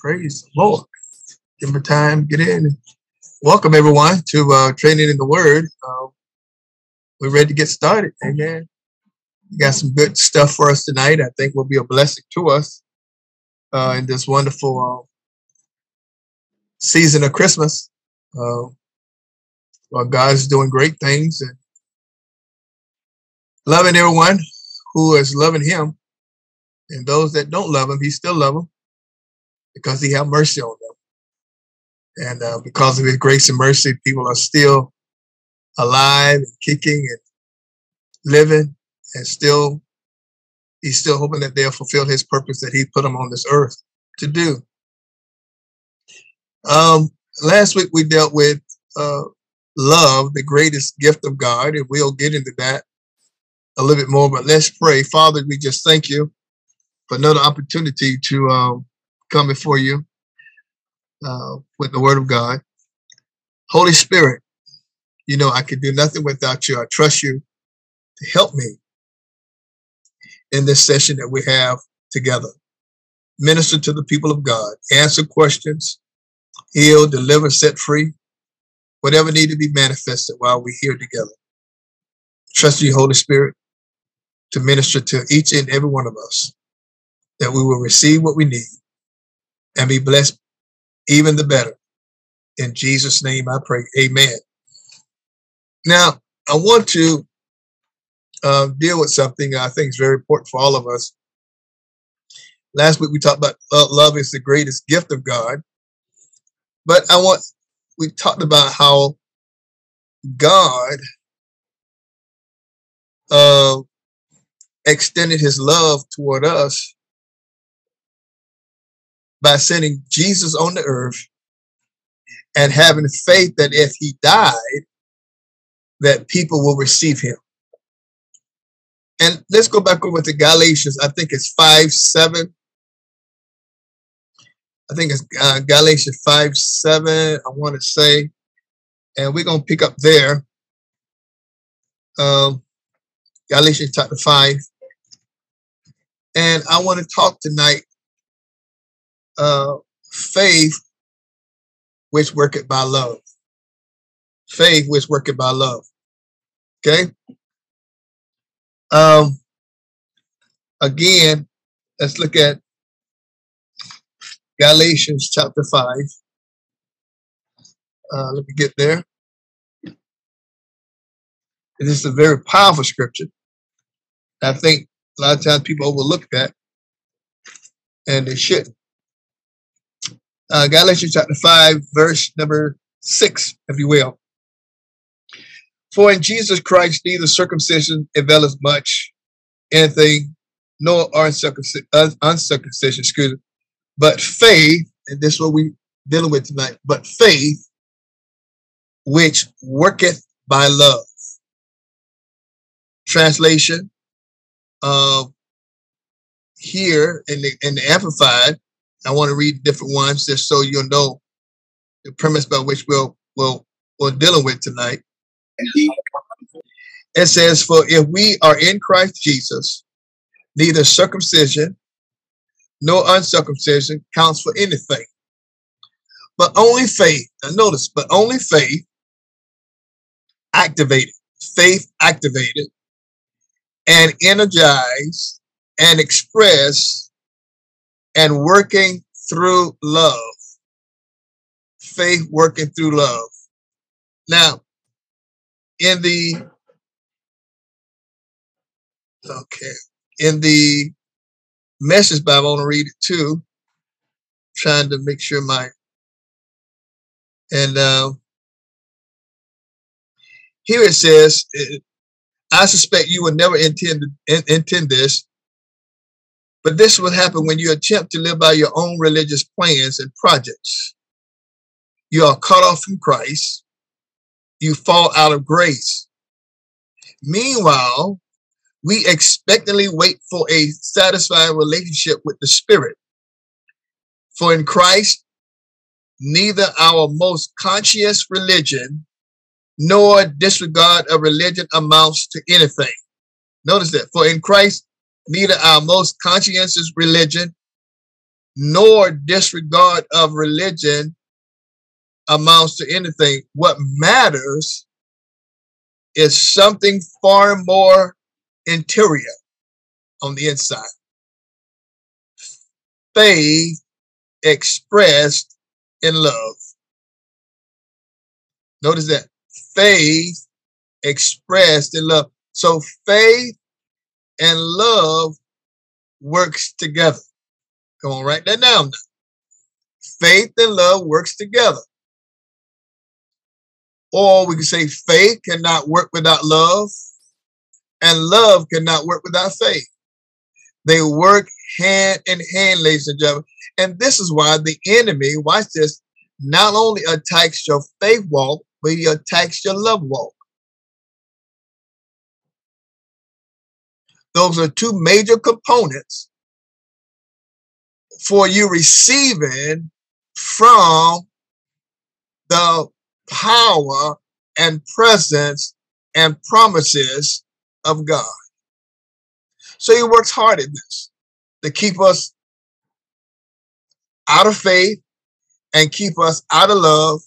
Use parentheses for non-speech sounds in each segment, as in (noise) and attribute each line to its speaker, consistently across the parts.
Speaker 1: Praise the Lord. Give me time, get in. Welcome everyone to uh, Training in the Word. Uh, we're ready to get started. Amen. We got some good stuff for us tonight. I think will be a blessing to us uh, in this wonderful uh, season of Christmas. Uh, well, God's doing great things and loving everyone who is loving Him, and those that don't love Him, He still love them because He had mercy on them, and uh, because of His grace and mercy, people are still alive and kicking and living, and still He's still hoping that they'll fulfill His purpose that He put them on this earth to do. Um, last week we dealt with uh, love, the greatest gift of God, and we'll get into that a little bit more. But let's pray. Father, we just thank you for another opportunity to um, come before you uh, with the Word of God. Holy Spirit, you know I can do nothing without you. I trust you to help me in this session that we have together. Minister to the people of God, answer questions, heal, deliver, set free, whatever need to be manifested while we're here together. Trust you, Holy Spirit, to minister to each and every one of us, that we will receive what we need and be blessed even the better. In Jesus' name I pray. Amen. Now, I want to uh, deal with something I think is very important for all of us. Last week we talked about love is the greatest gift of God. But I want, we talked about how God uh, extended his love toward us by sending Jesus on the earth and having faith that if he died, that people will receive him. And let's go back over to Galatians. I think it's 5 7. I think it's uh, Galatians 5 7, I want to say. And we're going to pick up there. Um, Galatians chapter 5. And I want to talk tonight uh, faith which worketh by love. Faith which worketh by love. Okay? Um, again, let's look at Galatians chapter 5. Uh, let me get there. This is a very powerful scripture. I think a lot of times people overlook that, and they shouldn't. Uh, Galatians chapter 5, verse number 6, if you will. For in Jesus Christ neither circumcision availeth much, anything, nor uncircumcision, uncircumcision, excuse me, but faith, and this is what we dealing with tonight, but faith which worketh by love. Translation uh, here in the in the Amplified, I want to read different ones just so you'll know the premise by which we'll we'll we're dealing with tonight. It says, For if we are in Christ Jesus, neither circumcision nor uncircumcision counts for anything, but only faith. Now notice, but only faith activated, faith activated and energized and expressed and working through love. Faith working through love. Now, in the okay, in the message Bible, I want to read it too. Trying to make sure my and uh, here it says, I suspect you would never intend in, intend this, but this will happen when you attempt to live by your own religious plans and projects. You are cut off from Christ. You fall out of grace. Meanwhile, we expectantly wait for a satisfying relationship with the Spirit. For in Christ, neither our most conscious religion nor disregard of religion amounts to anything. Notice that. For in Christ, neither our most conscientious religion nor disregard of religion amounts to anything. What matters is something far more interior on the inside. Faith expressed in love. Notice that faith expressed in love. So faith and love works together. Come on, write that down. Faith and love works together. Or we can say faith cannot work without love, and love cannot work without faith. They work hand in hand, ladies and gentlemen. And this is why the enemy, watch this, not only attacks your faith walk, but he attacks your love walk. Those are two major components for you receiving from the power and presence and promises of God. So he works hard at this to keep us out of faith and keep us out of love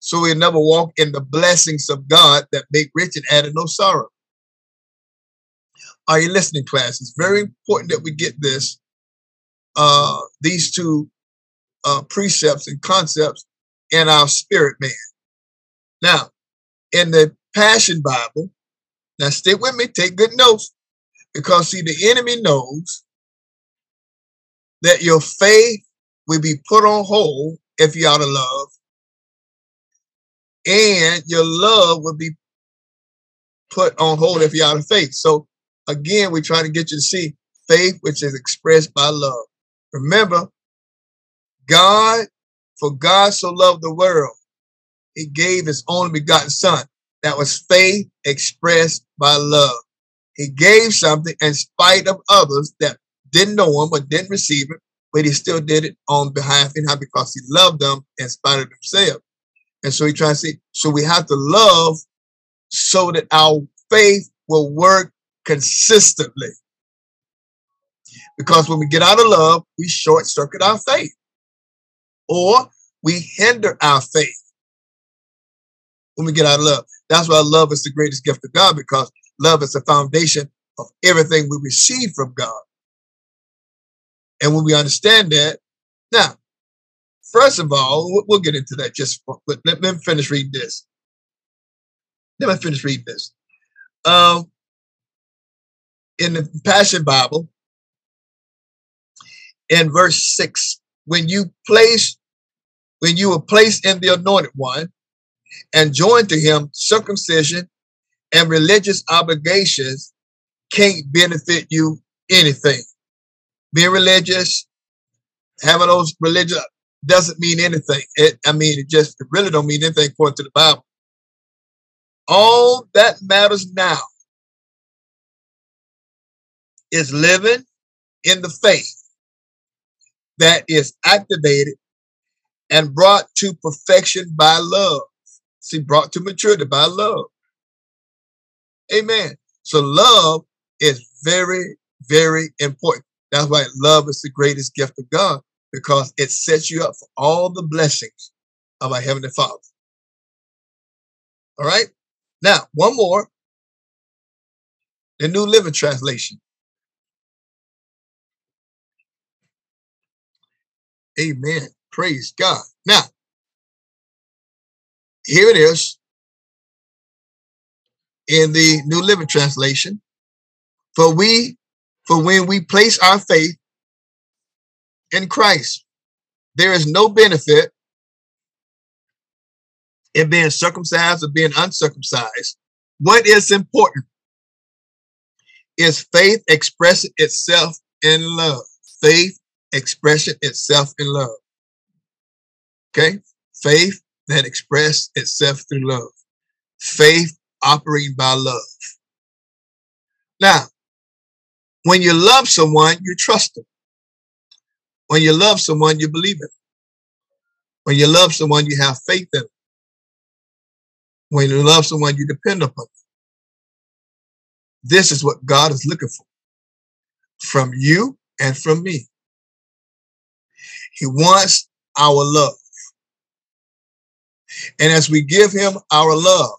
Speaker 1: so we never walk in the blessings of God that make rich and add no sorrow. Are you listening, class? It's very important that we get this, uh, these two uh, precepts and concepts in our spirit man. Now, in the Passion Bible, now stick with me, take good notes, because see, the enemy knows that your faith will be put on hold if you're out of love, and your love will be put on hold if you're out of faith. So again, we're trying to get you to see faith, which is expressed by love. Remember, God, for God so loved the world, he gave his only begotten son. That was faith expressed by love. He gave something in spite of others that didn't know him but didn't receive it, but he still did it on behalf of him because he loved them in spite of himself. And so he tries to say, so we have to love so that our faith will work consistently. Because when we get out of love, we short circuit our faith or we hinder our faith when we get out of love. That's why love is the greatest gift of God because love is the foundation of everything we receive from God. And when we understand that, now, first of all, we'll get into that just let, let me finish reading this. Let me finish reading this. Um, in the Passion Bible, in verse 6, when you place, when you were placed in the anointed one and joined to him, circumcision and religious obligations can't benefit you anything. Being religious, having those religious doesn't mean anything. It, I mean, it just it really don't mean anything according to the Bible. All that matters now is living in the faith that is activated and brought to perfection by love. See, brought to maturity by love. Amen. So love is very, very important. That's why love is the greatest gift of God because it sets you up for all the blessings of our Heavenly Father. All right. Now, one more. The New Living Translation. Amen. Praise God. Now, here it is in the New Living Translation. For we, for when we place our faith in Christ, there is no benefit in being circumcised or being uncircumcised. What is important is faith expressing itself in love. Faith expression itself in love. Okay? Faith that express itself through love. Faith operating by love. Now, when you love someone, you trust them. When you love someone, you believe them. When you love someone, you have faith in them. When you love someone, you depend upon them. This is what God is looking for from you and from me. He wants our love. And as we give him our love,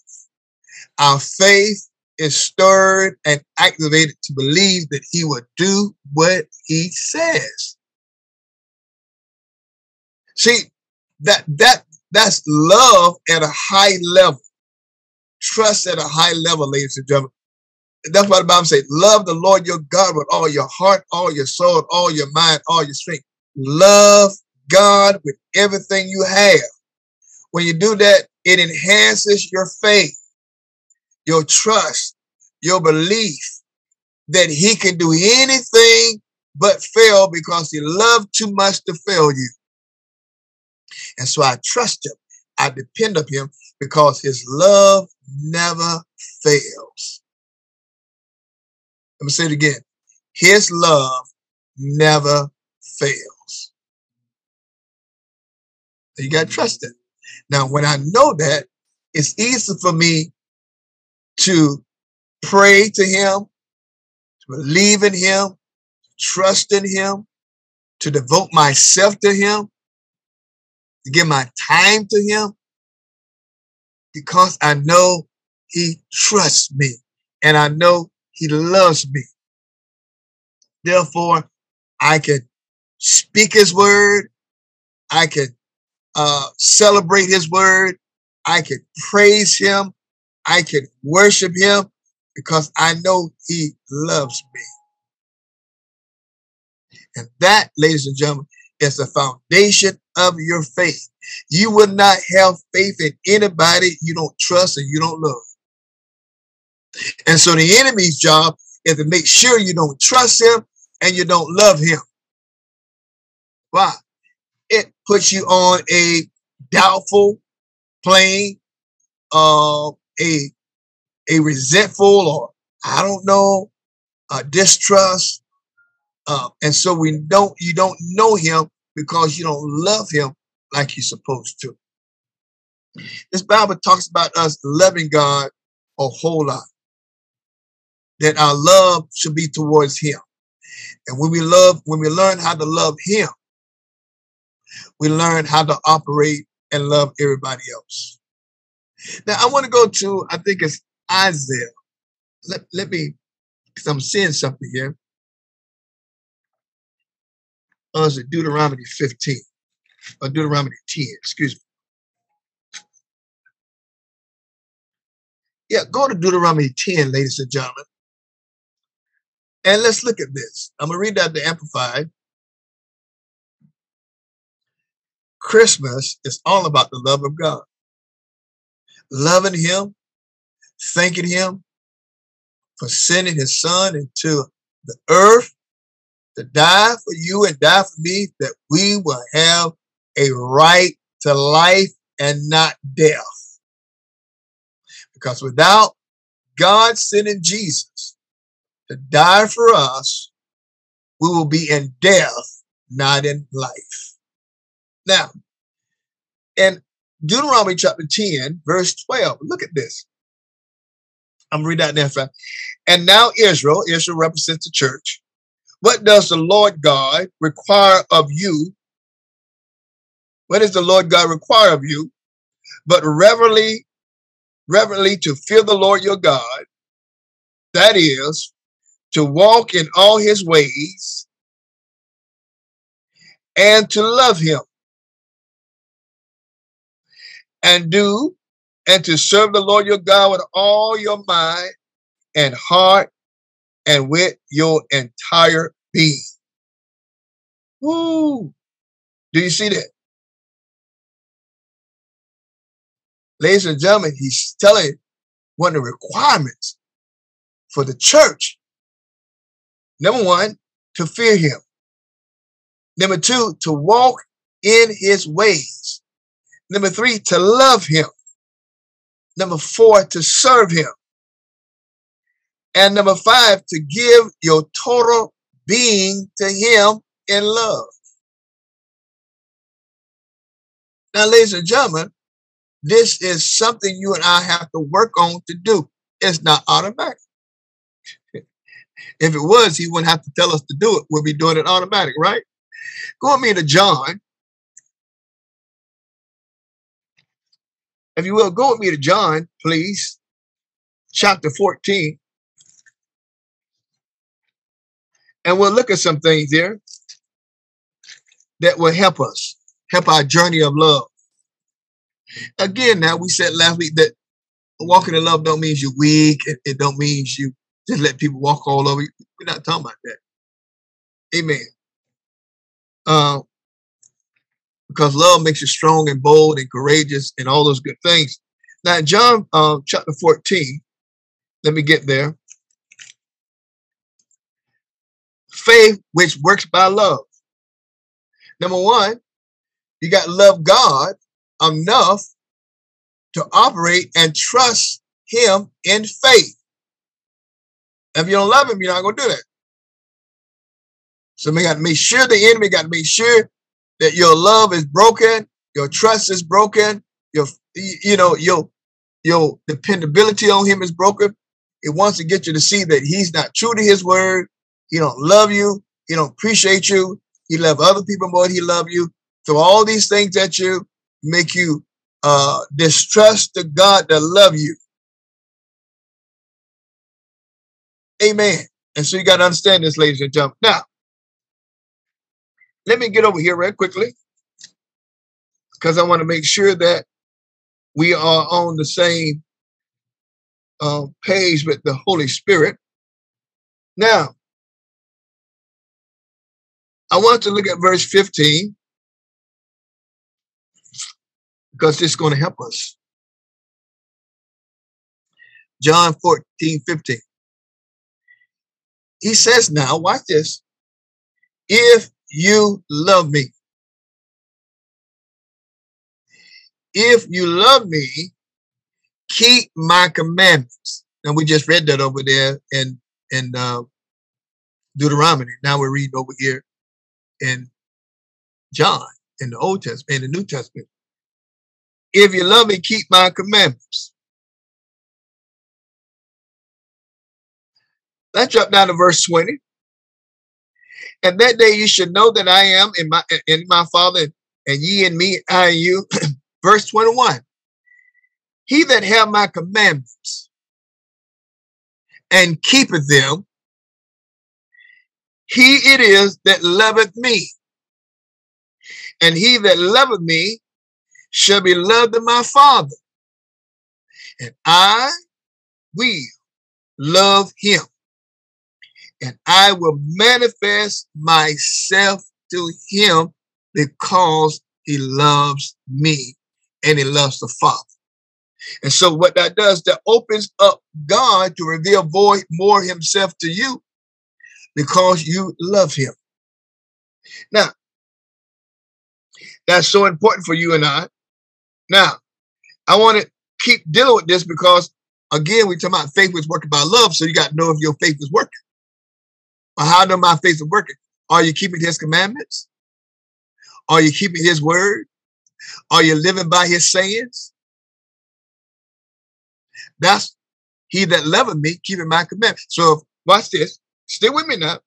Speaker 1: our faith is stirred and activated to believe that he will do what he says. See, that that that's love at a high level. Trust at a high level, ladies and gentlemen. That's why the Bible says, love the Lord your God with all your heart, all your soul, all your mind, all your strength. Love God with everything you have. When you do that, it enhances your faith, your trust, your belief that he can do anything but fail because he loved too much to fail you. And so I trust him. I depend on him because his love never fails. Let me say it again. His love never fails. You got to trust it. Now, when I know that, it's easy for me to pray to him, to believe in him, trust in him, to devote myself to him, to give my time to him, because I know he trusts me and I know he loves me. Therefore, I can speak his word. I can uh, celebrate his word. I can praise him. I can worship him because I know he loves me. And that, ladies and gentlemen, is the foundation of your faith. You will not have faith in anybody you don't trust and you don't love. And so the enemy's job is to make sure you don't trust him and you don't love him. Why? It puts you on a doubtful plane, uh, a a resentful or I don't know, uh, distrust, uh, and so we don't you don't know him because you don't love him like you're supposed to. This Bible talks about us loving God a whole lot that our love should be towards him. And when we love, when we learn how to love him, we learn how to operate and love everybody else. Now I want to go to, I think it's Isaiah. Let, let me, because I'm seeing something here. Oh, is it Deuteronomy 15 or Deuteronomy 10, excuse me. Yeah, go to Deuteronomy 10, ladies and gentlemen. And let's look at this. I'm going to read that the Amplified. Christmas is all about the love of God. Loving Him, thanking Him for sending His Son into the earth to die for you and die for me, that we will have a right to life and not death. Because without God sending Jesus, to die for us, we will be in death, not in life. Now, in Deuteronomy chapter 10, verse 12, look at this. I'm reading that there. And now Israel, Israel represents the church. What does the Lord God require of you? What does the Lord God require of you? But reverently, reverently to fear the Lord your God. That is, to walk in all his ways and to love him and do and to serve the Lord your God with all your mind and heart and with your entire being. Woo! Do you see that? Ladies and gentlemen, he's telling one of the requirements for the church Number one, to fear him. Number two, to walk in his ways. Number three, to love him. Number four, to serve him. And number five, to give your total being to him in love. Now, ladies and gentlemen, this is something you and I have to work on to do. It's not automatic. (laughs) If it was, he wouldn't have to tell us to do it. We'll be doing it automatic, right? Go with me to John If you will, go with me to John, please, chapter 14. And we'll look at some things there that will help us, help our journey of love. Again, now we said last week that walking in love don't mean you're weak. It, it don't mean you just let people walk all over you. We're not talking about that. Amen. Uh, because love makes you strong and bold and courageous and all those good things. Now, John uh, chapter 14, let me get there. Faith which works by love. Number one, you got to love God enough to operate and trust Him in faith. If you don't love Him, you're not going to do that. So we got to make sure the enemy got to make sure that your love is broken, your trust is broken, your you know your your dependability on Him is broken. It wants to get you to see that He's not true to His word. He don't love you. He don't appreciate you. He love other people more than He love you. So all these things that you make you uh, distrust the God that love you. Amen. And so you got to understand this, ladies and gentlemen. Now, let me get over here real quickly because I want to make sure that we are on the same uh, page with the Holy Spirit. Now, I want to look at verse 15 because this is going to help us. John 14, 15. He says now, watch this. If you love me, if you love me, keep my commandments. And we just read that over there in in uh, Deuteronomy. Now we're reading over here in John in the Old Testament, in the New Testament. If you love me, keep my commandments. Let's drop down to verse 20. And that day you should know that I am in my in my Father, and ye in me, I you. (clears throat) verse 21. He that have my commandments and keepeth them, he it is that loveth me. And he that loveth me shall be loved of my Father. And I will love him. And I will manifest myself to him because he loves me and he loves the Father. And so what that does, that opens up God to reveal more himself to you because you love him. Now, that's so important for you and I now, I want to keep dealing with this because, again, we talk about faith was working by love, so you got to know if your faith is working. How do my faith working? Are you keeping his commandments? Are you keeping his word? Are you living by his sayings? That's he that loveth me, keeping my commandments. So watch this. Stay with me now.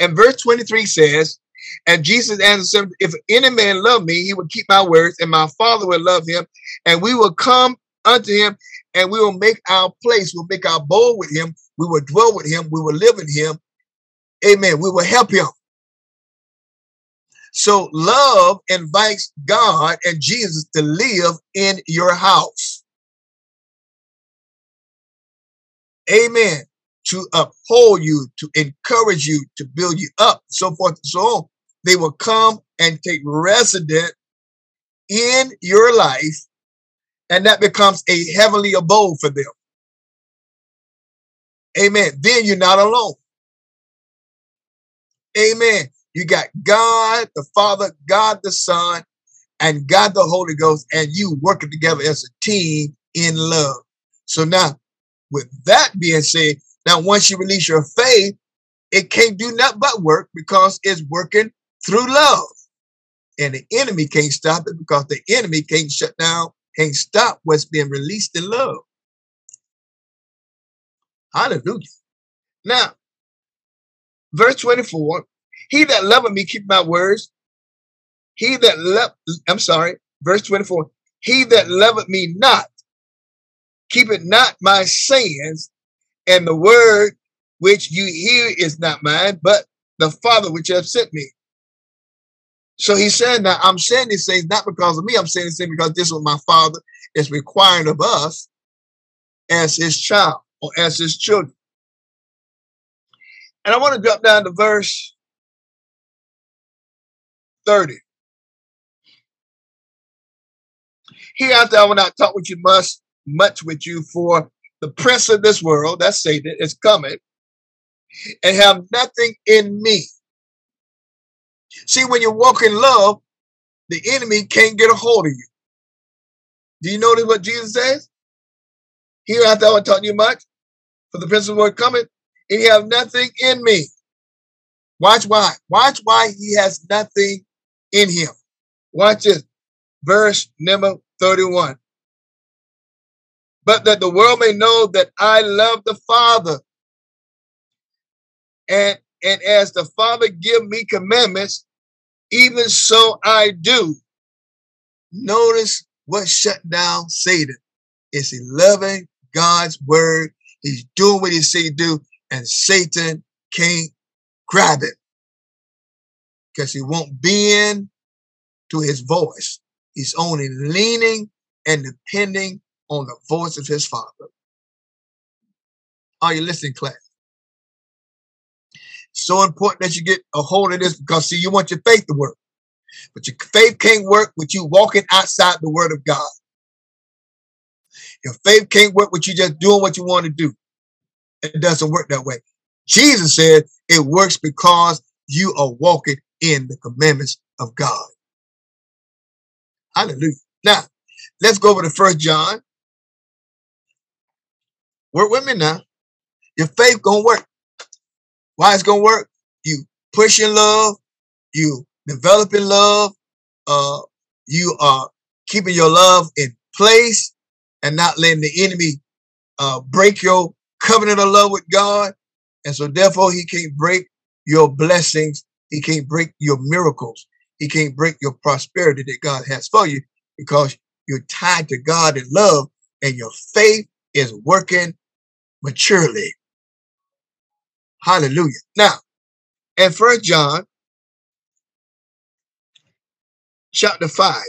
Speaker 1: And verse 23 says, and Jesus answered him, If any man love me, he will keep my words, and my Father will love him, and we will come unto him, and we will make our place, we'll make our abode with him, we will dwell with him, we will live in him. Amen. We will help him. So love invites God and Jesus to live in your house. Amen. To uphold you, to encourage you, to build you up, so forth and so on they will come and take residence in your life, and that becomes a heavenly abode for them. Amen. Then you're not alone. Amen. You got God the Father, God the Son, and God the Holy Ghost, and you working together as a team in love. So now, with that being said, now once you release your faith, it can't do nothing but work because it's working through love. And the enemy can't stop it because the enemy can't shut down, can't stop what's being released in love. Hallelujah. Now, verse 24, he that loveth me keep my words. He that love, I'm sorry, verse 24, He that loveth me not, keepeth not my sayings, and the word which you hear is not mine, but the Father which hath sent me. So he said that I'm saying these things not because of me, I'm saying these things because this is what my Father is requiring of us as his child or as his children. And I want to drop down to verse 30. Hereafter I will not talk with you much, much with you, for the prince of this world, that's Satan, is coming, and have nothing in me. See, when you walk in love, the enemy can't get a hold of you. Do you notice what Jesus says? Hereafter I will talk to you much, for the prince of the world and he have nothing in me. Watch why. Watch why he has nothing in him. Watch this. Verse number 31. But that the world may know that I love the Father. And, and as the Father give me commandments, even so I do. Notice what shut down Satan. Is he loving God's word? He's doing what he say do, and Satan can't grab it because he won't bend to his voice. He's only leaning and depending on the voice of his father. Are you listening, class? So important that you get a hold of this because see, you want your faith to work. But your faith can't work with you walking outside the word of God. Your faith can't work with you just doing what you want to do. It doesn't work that way. Jesus said it works because you are walking in the commandments of God. Hallelujah. Now, let's go over to First John. Work with me now. Your faith gonna work. Why it's gonna work? You pushing love, you developing love, uh, you are keeping your love in place and not letting the enemy uh, break your covenant of love with God. And so therefore he can't break your blessings. He can't break your miracles. He can't break your prosperity that God has for you because you're tied to God in love and your faith is working maturely. Hallelujah. Now, in First John chapter 5,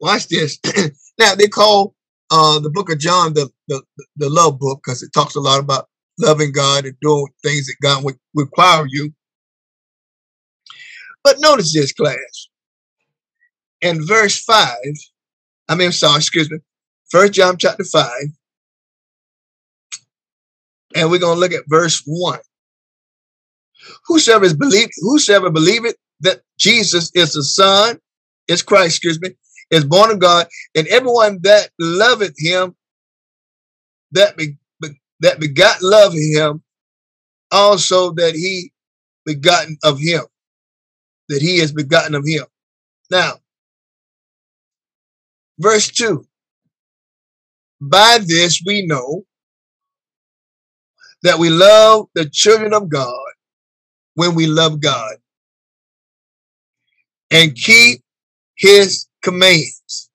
Speaker 1: watch this. (clears throat) now, they call uh, the book of John the, the, the love book because it talks a lot about loving God and doing things that God would require you. But notice this, class. In verse 5, I mean, sorry, excuse me, First John chapter 5, and we're going to look at verse 1. Whosoever is believe, whosoever believeth that Jesus is the Son, is Christ, excuse me, is born of God, and everyone that loveth him, that be, that begot love him, also that he begotten of him, that he is begotten of him. Now, verse 2 By this we know that we love the children of God when we love God and keep his commands.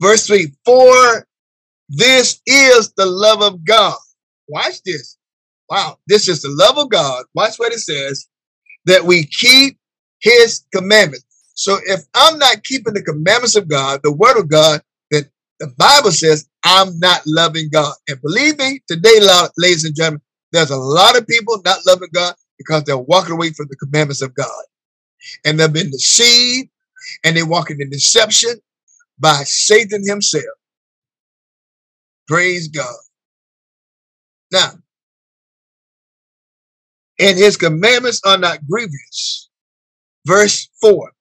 Speaker 1: Verse 3 For this is the love of God. Watch this. Wow, this is the love of God. Watch what it says that we keep his commandments. So if I'm not keeping the commandments of God, the word of God, then the Bible says I'm not loving God. And believe me, today, ladies and gentlemen, there's a lot of people not loving God because they're walking away from the commandments of God. And they've been deceived and they're walking in deception by Satan himself. Praise God. Now, and his commandments are not grievous. Verse 4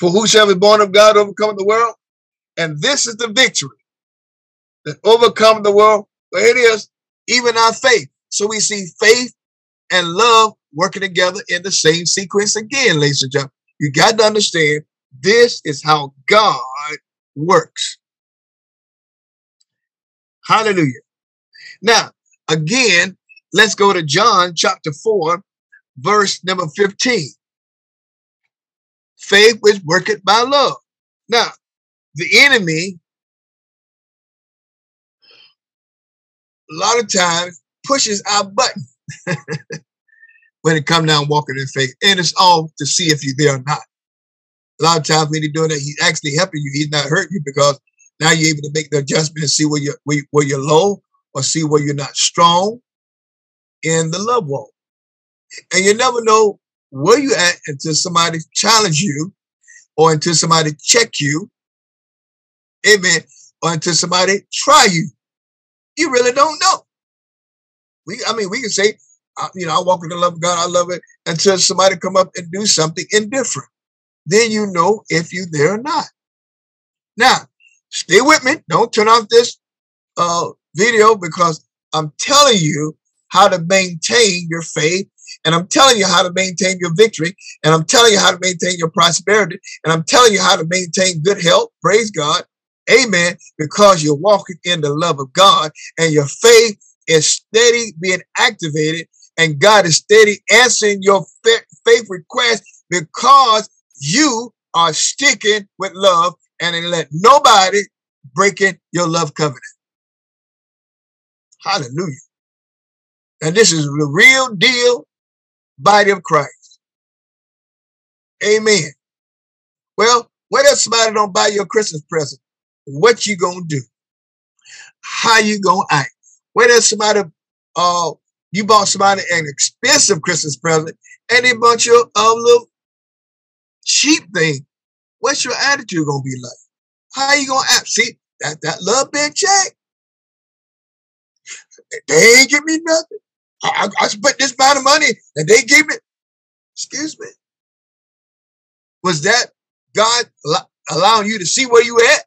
Speaker 1: For who shall be born of God overcome the world? And this is the victory that overcome the world. Where it is, even our faith. So we see faith and love working together in the same sequence again, ladies and gentlemen. You got to understand this is how God works. Hallelujah. Now, again, let's go to John chapter 4, verse number 15. faith which worketh by love. Now, the enemy, a lot of times, pushes our button (laughs) when it comes down walking in faith. And it's all to see if you're there or not. A lot of times when he's doing that, he's actually helping you. He's not hurting you because now you're able to make the adjustment and see where you're, where you're low or see where you're not strong in the love walk. And you never know where you at until somebody challenge you or until somebody check you. Amen. Or until somebody try you. You really don't know. We, I mean, we can say, uh, you know, I walk in the love of God. I love it until somebody come up and do something indifferent. Then you know if you there or not. Now, stay with me. Don't turn off this uh, video because I'm telling you how to maintain your faith and I'm telling you how to maintain your victory. And I'm telling you how to maintain your prosperity. And I'm telling you how to maintain good health. Praise God. Amen. Because you're walking in the love of God and your faith is steady being activated and God is steady answering your faith request because you are sticking with love and let nobody breaking your love covenant. Hallelujah. And this is the real deal body of Christ. Amen. Well, what if somebody don't buy your Christmas present? What you gonna do? How you gonna act? What if somebody uh you bought somebody an expensive Christmas present and they bought you a little cheap thing? What's your attitude gonna be like? How you gonna act? See that that little big check? They ain't give me nothing. I, I, spent this amount of money and they gave me. Excuse me. Was that God allowing you to see where you at?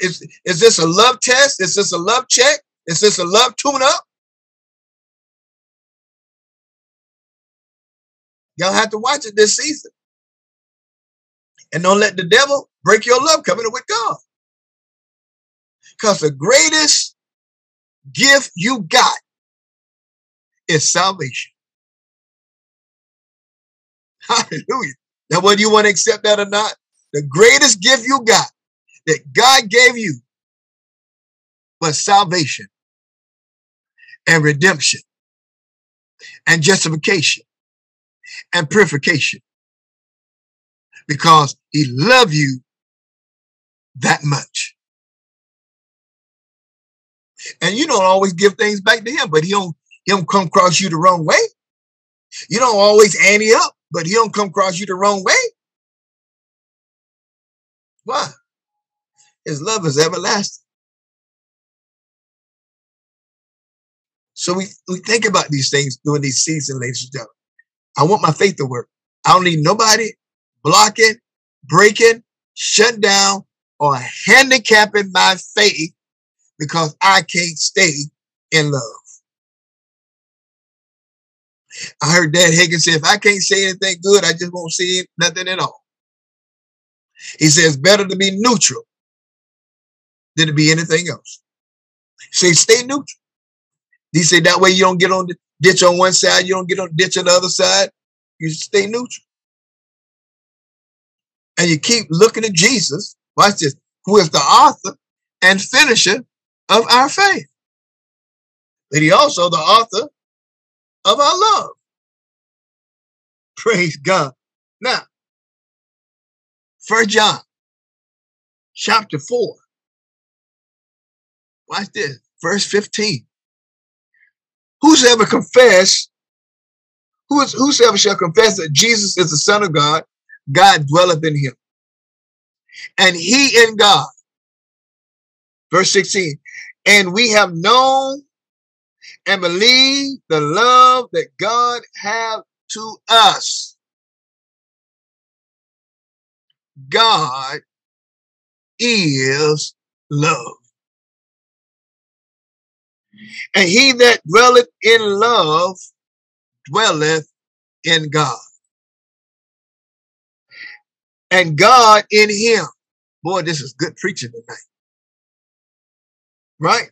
Speaker 1: Is, is this a love test? Is this a love check? Is this a love tune up? Y'all have to watch it this season. And don't let the devil break your love covenant with God. Because the greatest gift you got is salvation. (laughs) Hallelujah. Now, whether you want to accept that or not, the greatest gift you got that God gave you was salvation and redemption and justification and purification because he loved you that much. And you don't always give things back to him, but he don't, he don't come across you the wrong way. You don't always ante up, but he don't come across you the wrong way. Why? His love is everlasting. So we, we think about these things during these seasons, ladies and gentlemen. I want my faith to work. I don't need nobody blocking, breaking, shut down, or handicapping my faith because I can't stay in love. I heard Dad Hagin say, if I can't say anything good, I just won't see nothing at all. He says, better to be neutral than to be anything else. Say, stay neutral. He said that way you don't get on the ditch on one side, you don't get on the ditch on the other side. You stay neutral. And you keep looking at Jesus, watch this, who is the author and finisher of our faith. But he also the author of our love. Praise God. Now, First John chapter 4. Watch this, verse 15. Whosoever confess, who is, whosoever shall confess that Jesus is the Son of God, God dwelleth in him. And he in God. Verse 16 and we have known and believe the love that God have to us. God is love. And he that dwelleth in love dwelleth in God. And God in him. Boy, this is good preaching tonight. Right?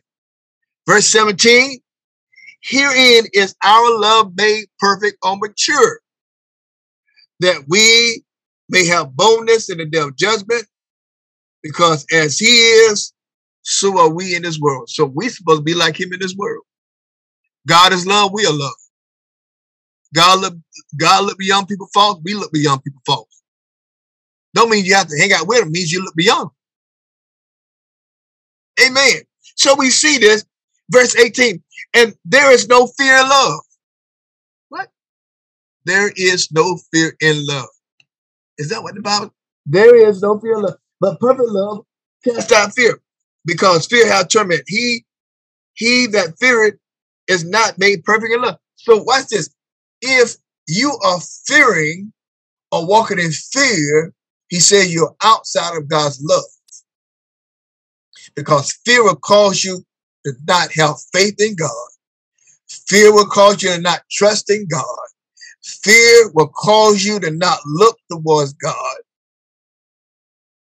Speaker 1: Verse 17, herein is our love made perfect or mature. that we may have boldness in the day of judgment, because as he is, so are we in this world. So we're supposed to be like him in this world. God is love, we are love. God look, God look beyond people faults, we look beyond people faults. Don't mean you have to hang out with them, means you look beyond. Amen. So we see this, verse 18, and there is no fear in love. What? There is no fear in love. Is that what the Bible? There is no fear in love, but perfect love cast out fear, because fear hath torment. He, he that feareth is not made perfect in love. So watch this. If you are fearing or walking in fear, he said you're outside of God's love. Because fear will cause you to not have faith in God. Fear will cause you to not trust in God. Fear will cause you to not look towards God.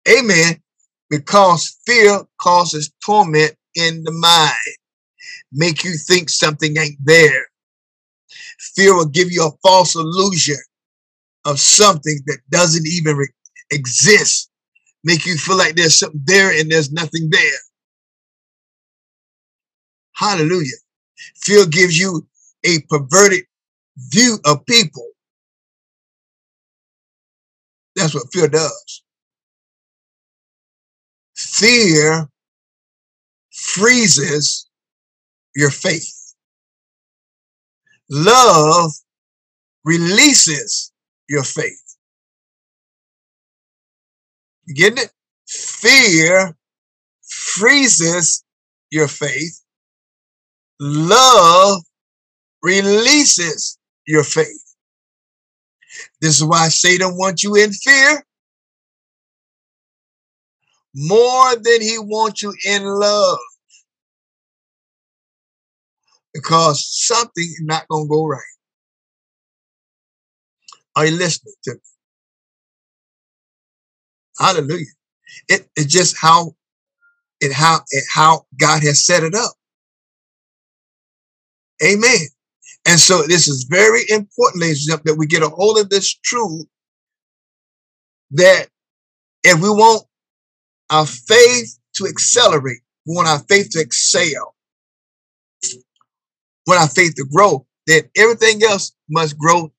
Speaker 1: Amen. Because fear causes torment in the mind, make you think something ain't there. Fear will give you a false illusion of something that doesn't even exist, make you feel like there's something there and there's nothing there. Hallelujah. Fear gives you a perverted view of people. That's what fear does. Fear freezes your faith. Love releases your faith. You getting it? Fear freezes your faith. Love releases your faith. This is why Satan wants you in fear more than he wants you in love. Because something is not going to go right. Are you listening to me? Hallelujah. It, it's just how it how it how God has set it up. Amen. And so this is very important, ladies and gentlemen, that we get a hold of this truth that if we want our faith to accelerate, we want our faith to excel, we want our faith to grow, that everything else must grow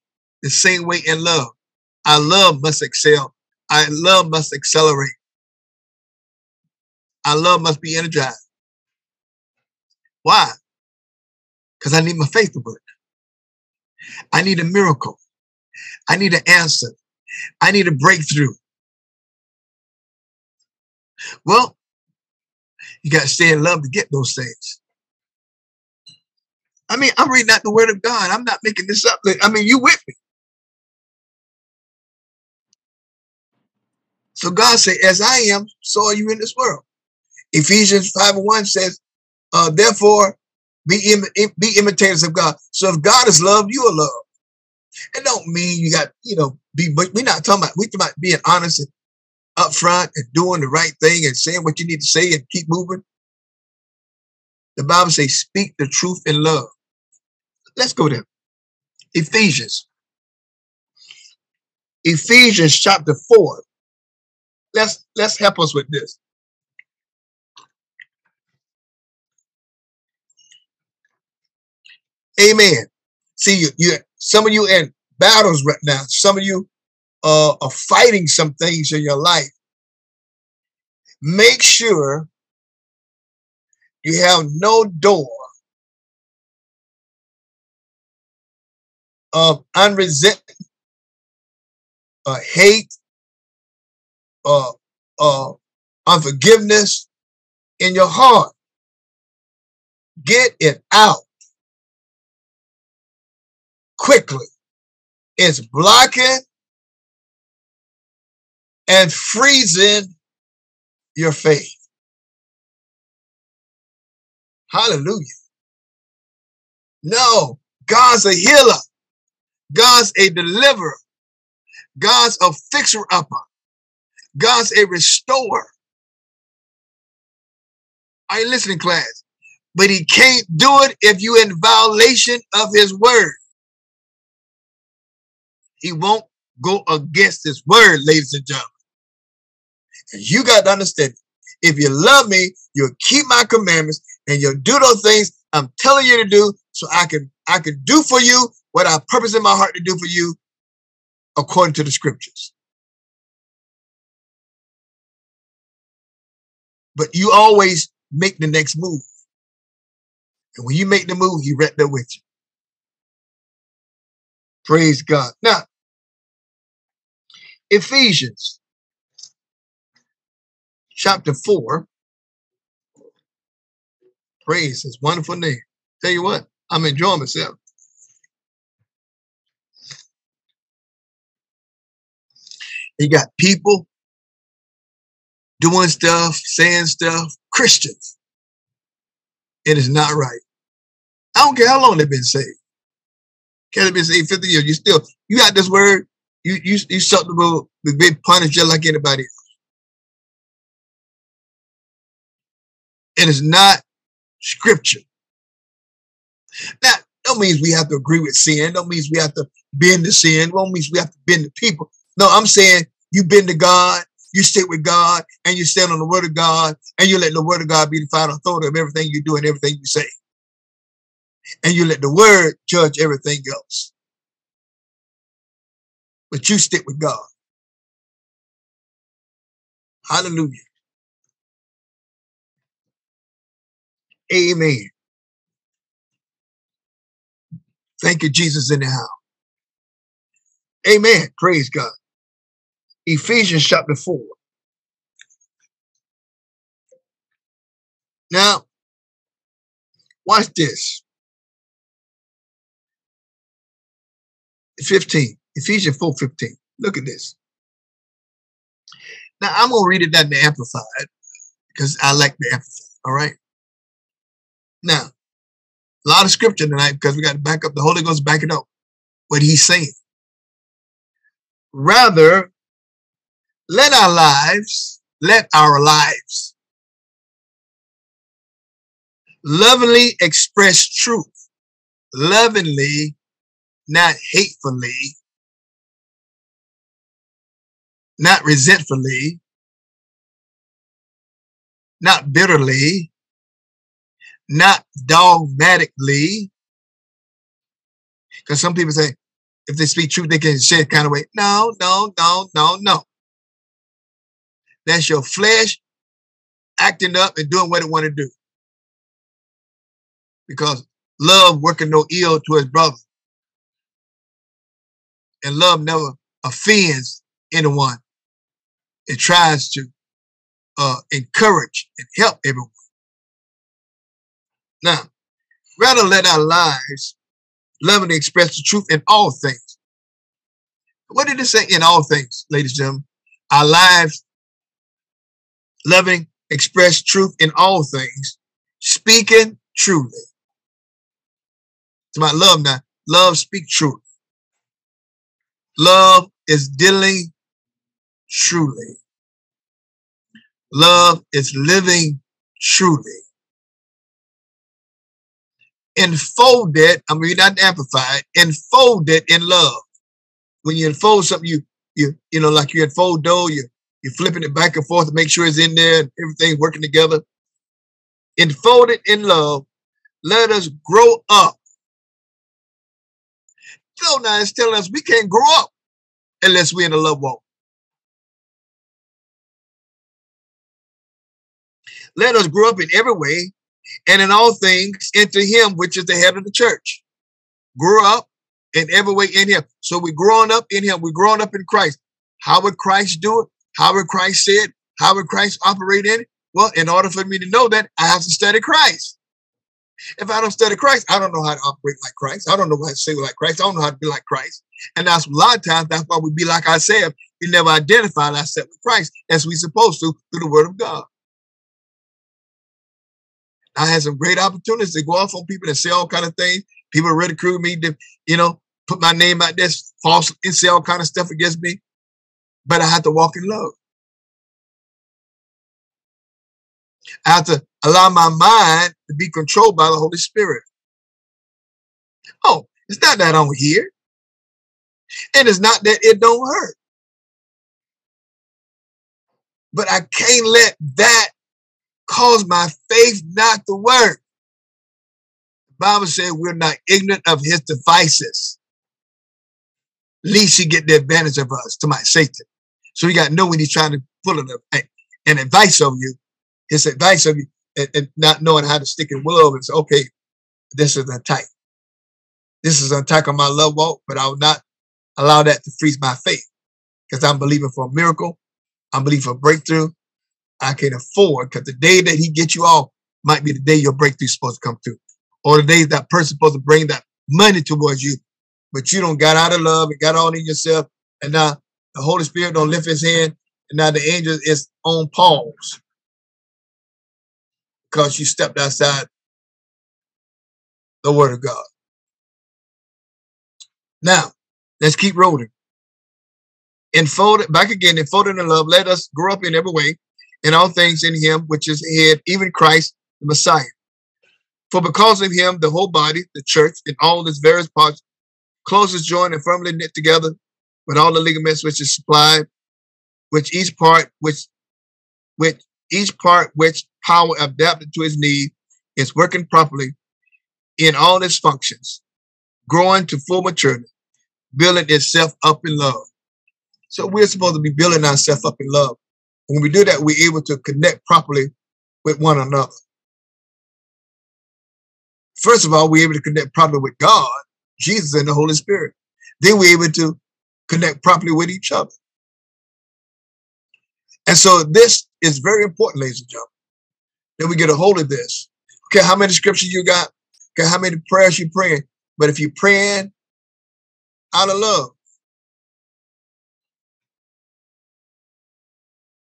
Speaker 1: the same way in love. Our love must excel. Our love must accelerate. Our love must be energized. Why? Because I need my faith to work. I need a miracle. I need an answer. I need a breakthrough. Well, you got to stay in love to get those things. I mean, I'm reading out the word of God. I'm not making this up. I mean, you with me. So God said, as I am, so are you in this world. Ephesians 5 and 1 says, uh, therefore, be, Im- be imitators of God. So if God is love, you are love. It don't mean you got, you know, be, but we're not talking about, we're talking about being honest and upfront and doing the right thing and saying what you need to say and keep moving. The Bible says, speak the truth in love. Let's go there. Ephesians. Ephesians chapter 4. Let's let's help us with this. Amen. See you, you some of you in battles right now. Some of you uh, are fighting some things in your life. Make sure you have no door of unresentment, uh, hate, uh, unforgiveness in your heart. Get it out quickly. It's blocking and freezing your faith. Hallelujah. No, God's a healer. God's a deliverer. God's a fixer upper. God's a restorer. Are you listening, class? But he can't do it if you're in violation of his word. He won't go against his word, ladies and gentlemen. And you got to understand, if you love me, you'll keep my commandments and you'll do those things I'm telling you to do so I can I can do for you what I purpose in my heart to do for you according to the scriptures. But you always make the next move. And when you make the move, he right there with you. Praise God. Now, Ephesians chapter 4. Praise his wonderful name. Tell you what, I'm enjoying myself. You got people doing stuff, saying stuff, Christians. It is not right. I don't care how long they've been saved. Can they been saved 50 years? You still, you got this word, you you you susceptible to be punished just like anybody else. It is not scripture. That don't mean we have to agree with sin. Don't mean we have to bend to sin. Don't mean we have to bend to people. No, I'm saying you bend to God, you stick with God, and you stand on the word of God, and you let the word of God be the final authority of everything you do and everything you say. And you let the word judge everything else. But you stick with God. Hallelujah. Amen. Thank you, Jesus, in the house. Amen. Praise God. Ephesians chapter 4. Now, watch this. 15. Ephesians 4 15. Look at this. Now, I'm going to read it down the Amplified because I like the Amplified. All right. Now, a lot of scripture tonight because we got to back up the Holy Ghost, back it up. What he's saying. Rather, let our lives, let our lives lovingly express truth, lovingly, not hatefully, not resentfully, not bitterly, not dogmatically. Because some people say, if they speak truth, they can say it kind of way. No, no, no, no, no. That's your flesh acting up and doing what it want to do. Because love working no ill to his brother. And love never offends anyone. It tries to uh, encourage and help everyone. Now, rather let our lives lovingly express the truth in all things. What did it say in all things, ladies and gentlemen? Our lives loving express truth in all things, speaking truly. It's about love now. Love speak truth. Love is dealing truly. Love is living truly enfolded, I'm reading out amplified, enfolded in love. When you enfold something, you you you know, like you enfold dough, you you're flipping it back and forth to make sure it's in there and everything working together. Enfolded in love, let us grow up. So now it's telling us we can't grow up unless we're in a love walk. Let us grow up in every way and in all things into him which is the head of the church. Grow up in every way in him. So we're growing up in him. We're growing up in Christ. How would Christ do it? How would Christ say it? How would Christ operate in it? Well, in order for me to know that, I have to study Christ. If I don't study Christ, I don't know how to operate like Christ. I don't know how to say like Christ. I don't know how to be like Christ. And that's a lot of times, that's why we be like I said, we never identify ourselves with Christ as we supposed to through the word of God. I had some great opportunities to go off on people and say all kind of things. People ridicule me, to, you know, put my name out there, false and say all kind of stuff against me. But I had to walk in love. I have to allow my mind to be controlled by the Holy Spirit. Oh, it's not that on here. And it's not that it don't hurt. But I can't let that cause my faith not to work. The Bible said we're not ignorant of his devices. Least he get the advantage of us to my Satan. So you got to know when he's trying to pull an, an advice of you, his advice of you, and, and not knowing how to stick in love say, okay, this is an attack. This is an attack on my love walk, but I will not allow that to freeze my faith because I'm believing for a miracle. I'm believing for breakthrough. I can afford because the day that he gets you off might be the day your breakthrough is supposed to come through, or the day that person's supposed to bring that money towards you, but you don't got out of love and got on in yourself, and now the Holy Spirit don't lift his hand, and now the angel is on pause because you stepped outside the word of God. Now, let's keep rolling. Enfolded, back again, enfolded in love, let us grow up in every way, in all things in him, which is head, even Christ, the Messiah. For because of him, the whole body, the church, in all its various parts, closely joined and firmly knit together with all the ligaments which is supplied, which each part, which, which each part, which power adapted to his need, is working properly in all its functions, growing to full maturity, building itself up in love. So we're supposed to be building ourselves up in love. When we do that, we're able to connect properly with one another. First of all, we're able to connect properly with God, Jesus, and the Holy Spirit. Then we're able to connect properly with each other. And so this is very important, ladies and gentlemen, that we get a hold of this. Okay, how many scriptures you got? Okay, how many prayers you praying? But if you're praying out of love,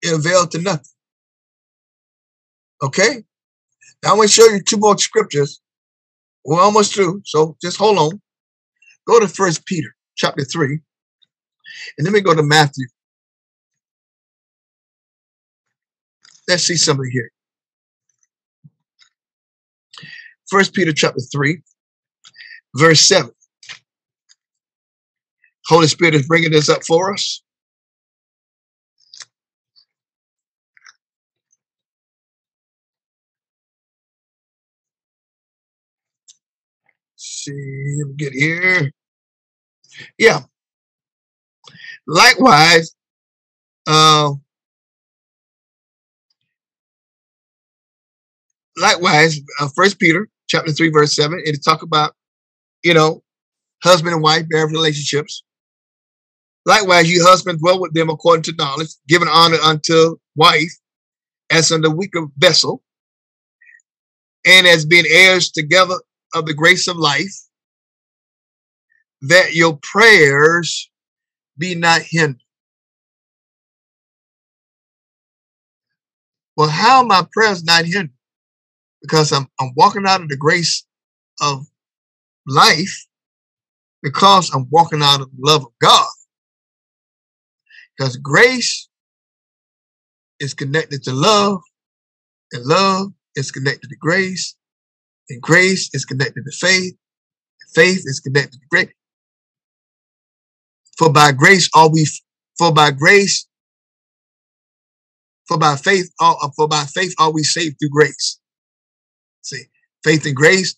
Speaker 1: it availed to nothing. Okay? Now I'm going to show you two more scriptures. We're almost through, so just hold on. Go to First Peter chapter 3. And then we go to Matthew. Let's see something here. First Peter chapter 3, verse 7. Holy Spirit is bringing this up for us. See, get here. Yeah. Likewise, uh, likewise, uh, First Peter chapter three, verse seven, it talk about, you know, husband and wife marriage relationships. Likewise, you husbands dwell with them according to knowledge, giving honor unto wife as unto weaker vessel, and as being heirs together of the grace of life, that your prayers be not hindered. Well, how are my prayers not hindered? Because I'm, I'm walking out of the grace of life because I'm walking out of the love of God. Because grace is connected to love, and love is connected to grace, and grace is connected to faith. Faith is connected to grace. For by grace are we, for by grace, for by faith, are, uh, for by faith are we saved through grace. See, faith and grace,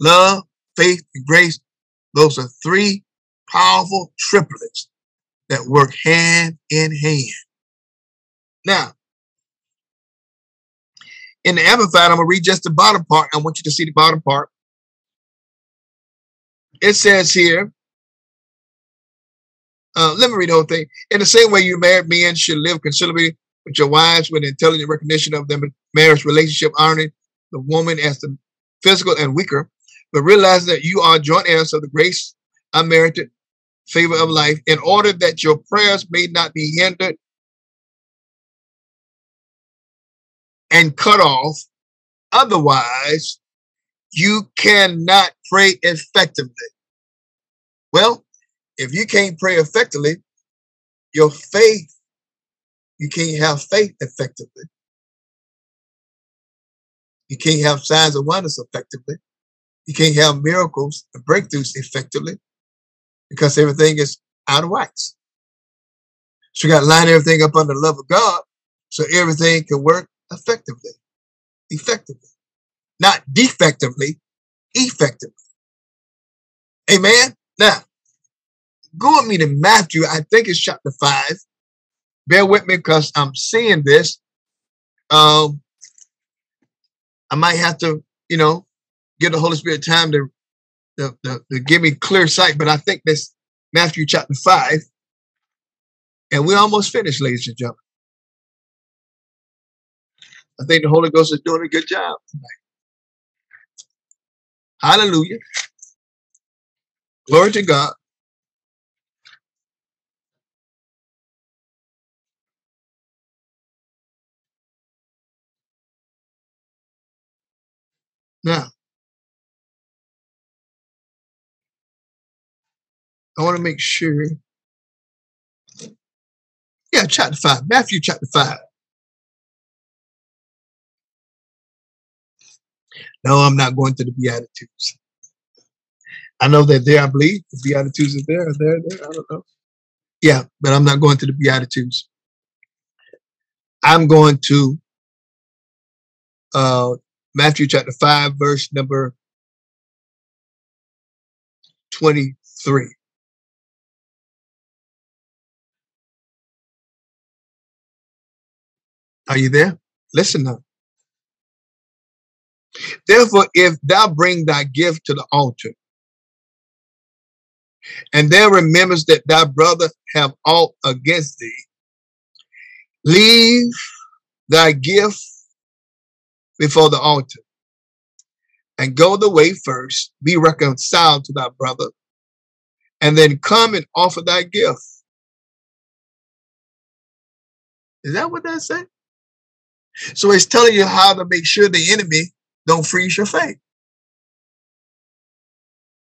Speaker 1: love, faith and grace. Those are three powerful triplets that work hand in hand. Now, in the Amplified, I'm going to read just the bottom part. I want you to see the bottom part. It says here, uh, let me read the whole thing. In the same way, you married men should live considerably with your wives with intelligent recognition of their marriage relationship, honoring the woman as the physical and weaker, but realize that you are joint heirs of the grace unmerited favor of life in order that your prayers may not be hindered and cut off. Otherwise, you cannot pray effectively. Well, if you can't pray effectively, your faith, you can't have faith effectively. You can't have signs and wonders effectively. You can't have miracles and breakthroughs effectively because everything is out of wax. So you got to line everything up under the love of God so everything can work effectively, effectively, not defectively, effectively. Amen. Now, go with me to Matthew. I think it's chapter five. Bear with me because I'm seeing this. Um, I might have to, you know, give the Holy Spirit time to, to, to, to give me clear sight, but I think this Matthew chapter five. And we're almost finished, ladies and gentlemen. I think the Holy Ghost is doing a good job tonight. Hallelujah. Glory to God. Now, I want to make sure. Yeah, chapter 5, Matthew chapter 5. No, I'm not going to the Beatitudes. I know that there, I believe the Beatitudes are there. There, there? I don't know. Yeah, but I'm not going to the Beatitudes. I'm going to uh, Matthew chapter 5, verse number 23. Are you there? Listen now. Therefore, if thou bring thy gift to the altar, and there remembers that thy brother have aught against thee, leave thy gift before the altar and go the way first, be reconciled to thy brother, and then come and offer thy gift. Is that what that said? So it's telling you how to make sure the enemy don't freeze your faith.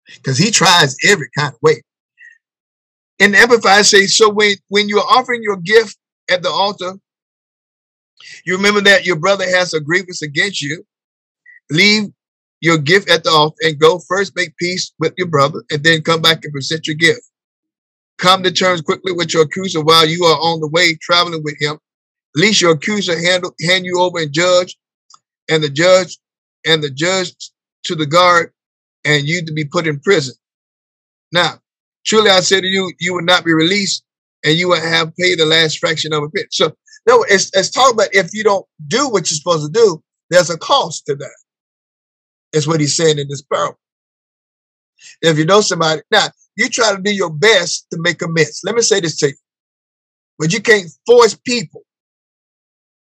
Speaker 1: Because he tries every kind of way. And Amplified says, so when, when you're offering your gift at the altar, you remember that your brother has a grievance against you. Leave your gift at the altar and go first make peace with your brother and then come back and present your gift. Come to terms quickly with your accuser while you are on the way traveling with him. At least your accuser hand, hand you over and judge, and the judge and the judge to the guard, and you to be put in prison. Now, truly I say to you, you will not be released, and you will have paid the last fraction of a bit. So, no, it's, it's talking about if you don't do what you're supposed to do, there's a cost to that. That's what he's saying in this parable. If you know somebody, now you try to do your best to make amends. Let me say this to you. But you can't force people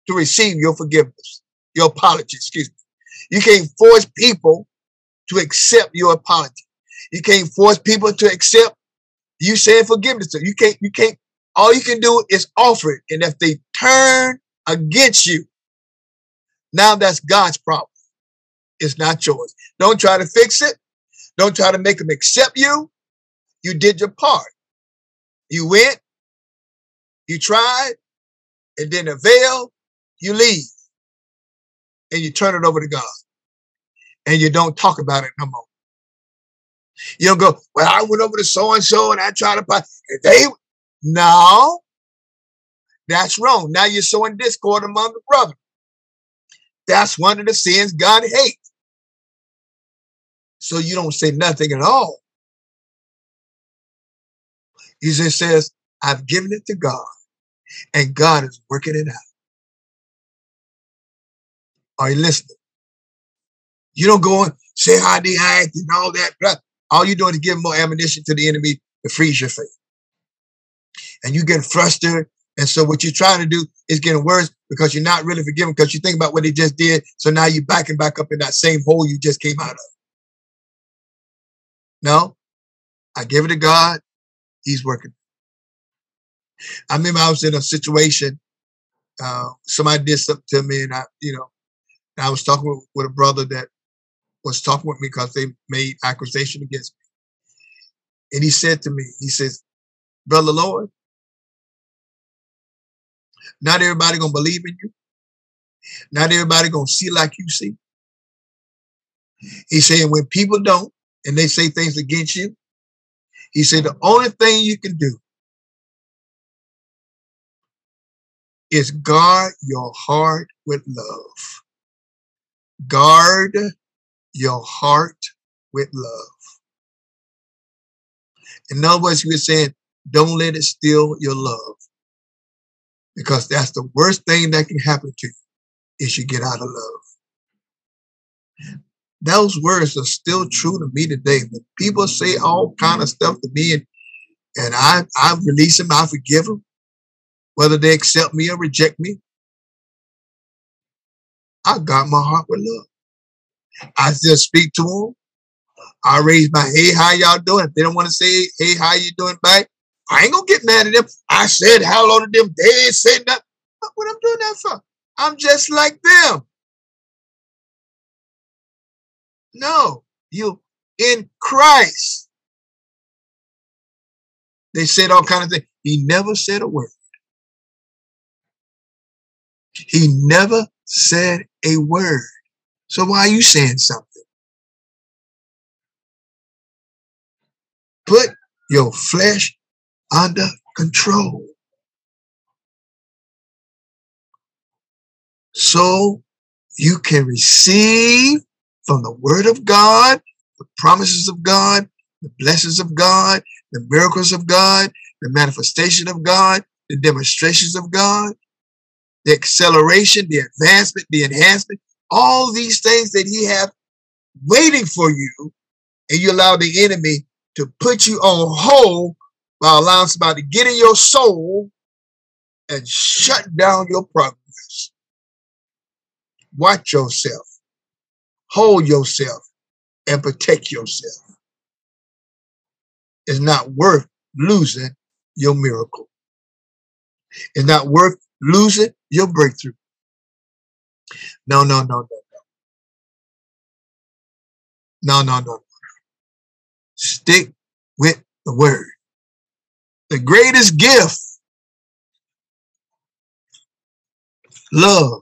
Speaker 1: to receive your forgiveness, your apology, excuse me. You can't force people to accept your apology. You can't force people to accept you saying forgiveness. You can't, you can't, all you can do is offer it. And if they turn against you, now that's God's problem. It's not yours. Don't try to fix it. Don't try to make them accept you. You did your part. You went, you tried, it didn't avail, you leave and you turn it over to God and you don't talk about it no more. You don't go, well, I went over to so and so and I tried to buy. They no, that's wrong. Now you're sowing discord among the brothers. That's one of the sins God hates. So you don't say nothing at all. He just says, I've given it to God, and God is working it out. Are you listening? You don't go and say how they act and all that. All you're doing is giving more ammunition to the enemy to freeze your faith. And you get frustrated. And so what you're trying to do is getting worse because you're not really forgiving because you think about what they just did. So now you're backing back up in that same hole you just came out of. No, I give it to God. He's working. I remember I was in a situation. Uh, somebody did something to me, and I, you know, I was talking with, with a brother that was talking with me because they made accusation against me. And he said to me, he says, Brother Lloyd, not everybody gonna believe in you. Not everybody gonna see like you see. He said, when people don't and they say things against you, he said, the only thing you can do is guard your heart with love. Guard your heart with love. In other words, we're saying, don't let it steal your love. Because that's the worst thing that can happen to you is you get out of love. Those words are still true to me today. When people say all kind of stuff to me and, and I, I release them, I forgive them, whether they accept me or reject me. I got my heart with love. I still speak to them. I raise my hey, how y'all doing? If they don't want to say hey, how you doing back, I ain't gonna get mad at them. I said hello to them. They saying that. What I'm doing that for? I'm just like them. No, you in Christ. They said all kind of things. He never said a word. He never said a word. So why are you saying something? Put your flesh under control. So you can receive from the word of God, the promises of God, the blessings of God, the miracles of God, the manifestation of God, the demonstrations of God, the acceleration, the advancement, the enhancement, all these things that he have waiting for you, and you allow the enemy to put you on hold by allowing somebody to get in your soul and shut down your progress. Watch yourself, hold yourself, and protect yourself. It's not worth losing your miracle. It's not worth losing your breakthrough. No, no, no, no, no. No, no, no. Stick with the word. The greatest gift, love,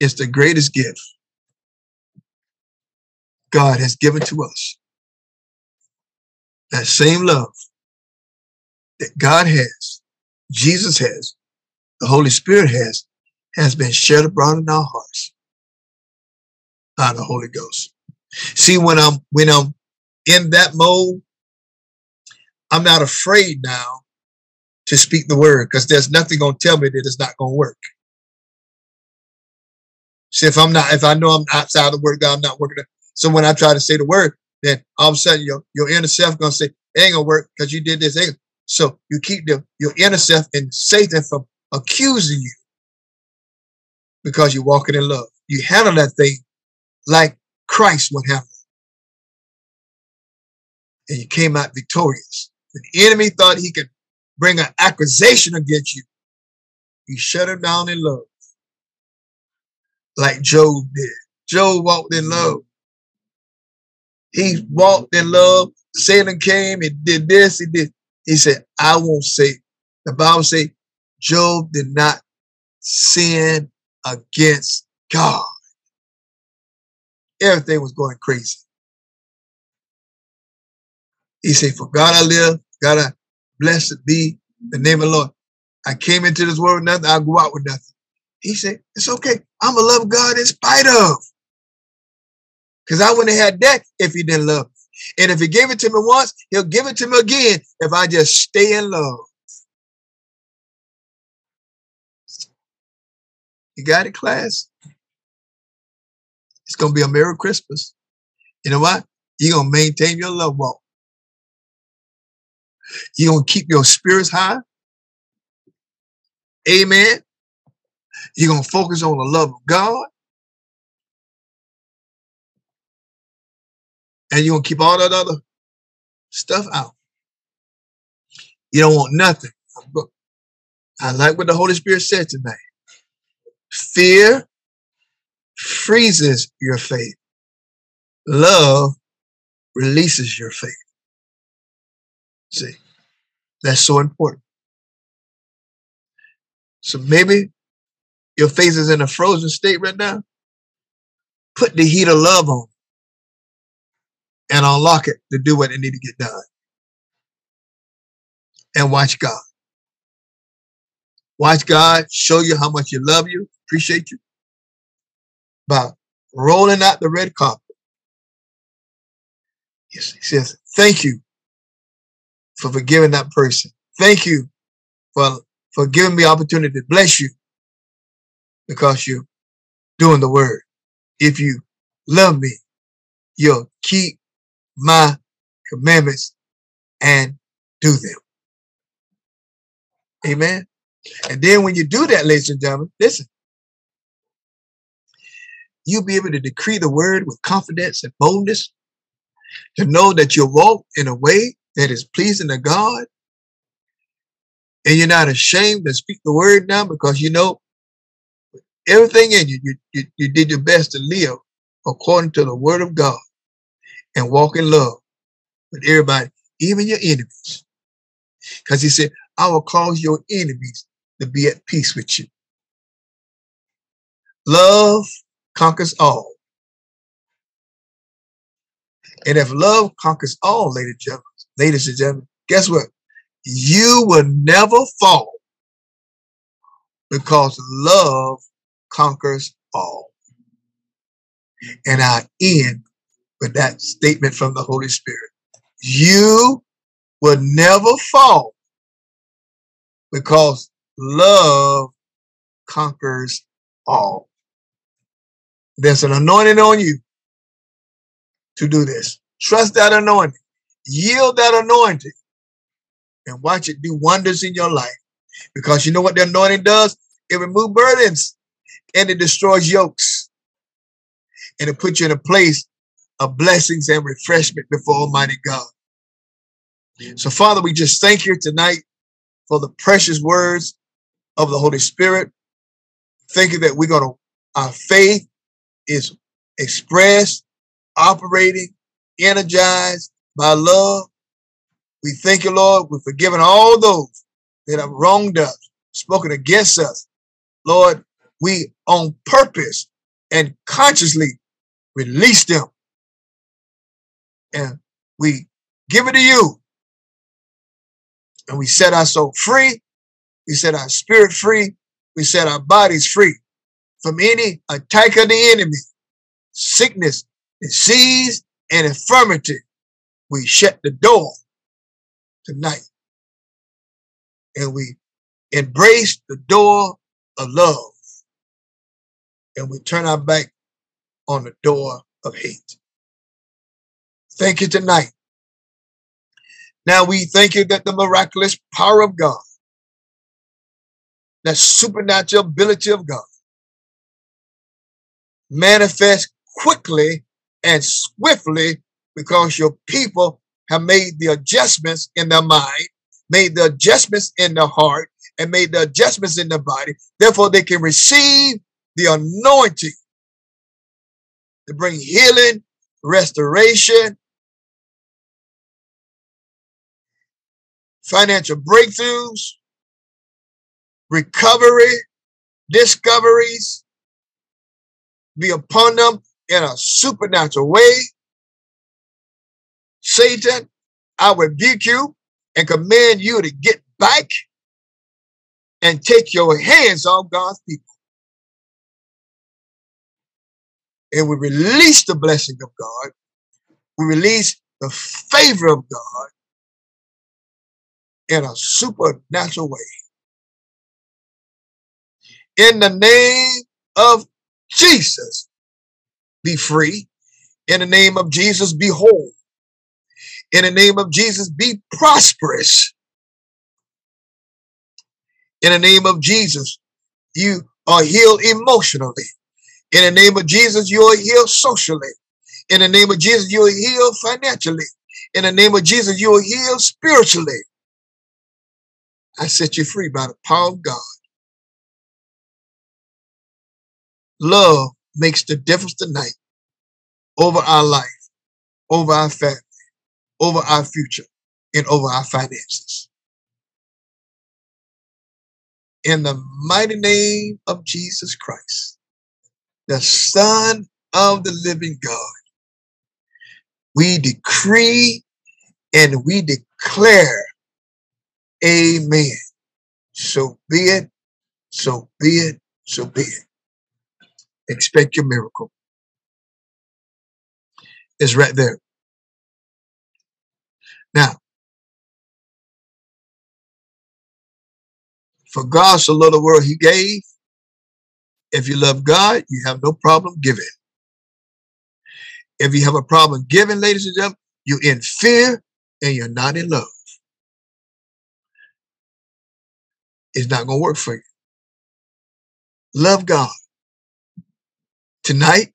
Speaker 1: is the greatest gift God has given to us. That same love that God has, Jesus has, the Holy Spirit has, has been shed abroad in our hearts by the Holy Ghost. See, when I'm when I'm in that mode, I'm not afraid now to speak the word because there's nothing gonna tell me that it's not gonna work. See, if I'm not, if I know I'm outside the word God, I'm not working. So when I try to say the word, then all of a sudden your, your inner self gonna say, it ain't gonna work because you did this. So you keep the, your inner self and Satan from accusing you because you're walking in love. You handle that thing like Christ would handle it. And you came out victorious. The enemy thought he could bring an accusation against you. He shut him down in love. Like Job did. Job walked in love. He walked in love. Satan came and did this. He did. He said, I won't say. The Bible say Job did not sin against God. Everything was going crazy. He said, For God I live, God I blessed be the name of the Lord. I came into this world with nothing, I'll go out with nothing. He said, It's okay. I'm going to love God in spite of. Because I wouldn't have had that if he didn't love me. And if he gave it to me once, he'll give it to me again if I just stay in love. You got it, class? It's going to be a Merry Christmas. You know what? You're going to maintain your love walk. You're going to keep your spirits high. Amen. You're going to focus on the love of God. And you're going to keep all that other stuff out. You don't want nothing. I like what the Holy Spirit said tonight. Fear freezes your faith. Love releases your faith. See, that's so important. So maybe your faith is in a frozen state right now. Put the heat of love on and unlock it to do what it need to get done. And watch God. Watch God show you how much you love you, appreciate you by rolling out the red carpet. Yes, he says, thank you for forgiving that person. Thank you for, for giving me opportunity to bless you because you're doing the word. If you love me, you'll keep my commandments and do them. Amen. And then when you do that, ladies and gentlemen, listen, you'll be able to decree the word with confidence and boldness to know that you walk in a way that is pleasing to God. And you're not ashamed to speak the word now because you know everything in you, you, you, you did your best to live according to the word of God and walk in love with everybody, even your enemies. Because he said, I will cause your enemies to be at peace with you. Love conquers all. And if love conquers all, ladies and gentlemen, ladies and gentlemen, guess what? You will never fall because love conquers all. And I end with that statement from the Holy Spirit. You will never fall because love conquers all. There's an anointing on you to do this. Trust that anointing. Yield that anointing and watch it do wonders in your life. Because you know what the anointing does? It removes burdens and it destroys yokes. And it puts you in a place of blessings and refreshment before Almighty God. So, Father, we just thank you tonight for the precious words of the Holy Spirit. Thank you that we're going to, our faith is expressed, operating, energized by love. We thank you, Lord, for forgiving all those that have wronged us, spoken against us. Lord, we on purpose and consciously release them. And we give it to you. And we set our soul free. We set our spirit free. We set our bodies free from any attack of the enemy, sickness, disease, and infirmity. We shut the door tonight. And we embrace the door of love. And we turn our back on the door of hate. Thank you tonight. Now we thank you that the miraculous power of God, that supernatural ability of God, manifest quickly and swiftly because your people have made the adjustments in their mind, made the adjustments in their heart, and made the adjustments in their body. Therefore, they can receive the anointing to bring healing, restoration, financial breakthroughs, recovery, discoveries, be upon them in a supernatural way. Satan, I rebuke you and command you to get back and take your hands off God's people. And we release the blessing of God. We release the favor of God in a supernatural way. In the name of Jesus, be free. In the name of Jesus, be whole. In the name of Jesus, be prosperous. In the name of Jesus, you are healed emotionally. In the name of Jesus, you are healed socially. In the name of Jesus, you are healed financially. In the name of Jesus, you are healed spiritually. I set you free by the power of God. Love makes the difference tonight over our life, over our family, over our future, and over our finances. In the mighty name of Jesus Christ, the Son of the living God, we decree and we declare, Amen. So be it So be it, so be it. Expect your miracle. It's right there. Now, for God so loved the world, he gave. If you love God, you have no problem giving. If you have a problem giving, ladies and gentlemen, you're in fear and you're not in love. It's not going to work for you. Love God. Tonight,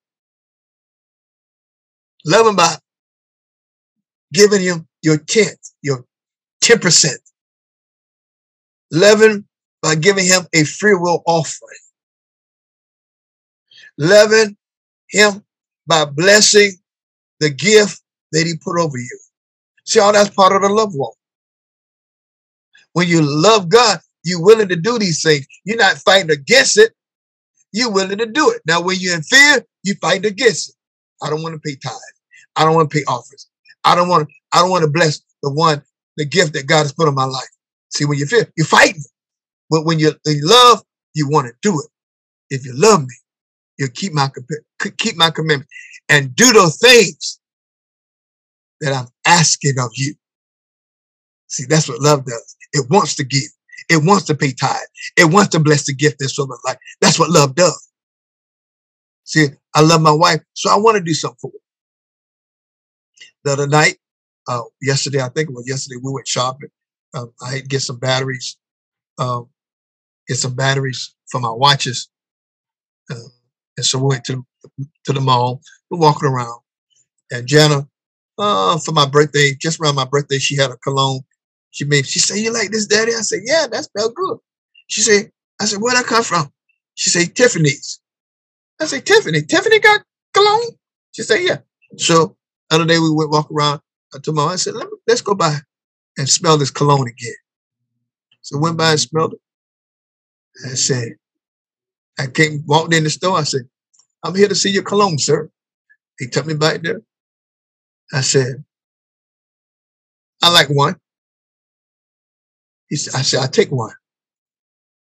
Speaker 1: love Him by giving Him your tenth, your 10%. Love Him by giving Him a free will offering. Loving Him by blessing the gift that He put over you. See, all that's part of the love walk. When you love God, you're willing to do these things. You're not fighting against it. You're willing to do it. Now, when you're in fear, you fight against it. I don't want to pay tithe. I don't want to pay offers. I don't want to, I don't want to bless the one, the gift that God has put in my life. See, when you fear, you're fighting. But when you love, you want to do it. If you love me, you keep my keep my commitment and do those things that I'm asking of you. See, that's what love does. It wants to give. It wants to pay tithe. It wants to bless the gift that's over life. That's what love does. See, I love my wife, so I want to do something for her. The other night, uh, yesterday, I think it was yesterday, we went shopping. Um, I had to get some batteries, um, get some batteries for my watches. Uh, and so we went to, to the mall. We're walking around. And Jana, uh, for my birthday, just around my birthday, she had a cologne she made, she said, you like this, daddy? I said, yeah, that smells good. She said, I said, where'd I come from? She said, Tiffany's. I said, Tiffany, Tiffany got cologne? She said, yeah. So other day we went walk around. Uh, my mom, I said, Let me, let's go by and smell this cologne again. So went by and smelled it. I said, I came, walked in the store. I said, I'm here to see your cologne, sir. He took me back there. I said, I like one. He said, I said, I'll take one.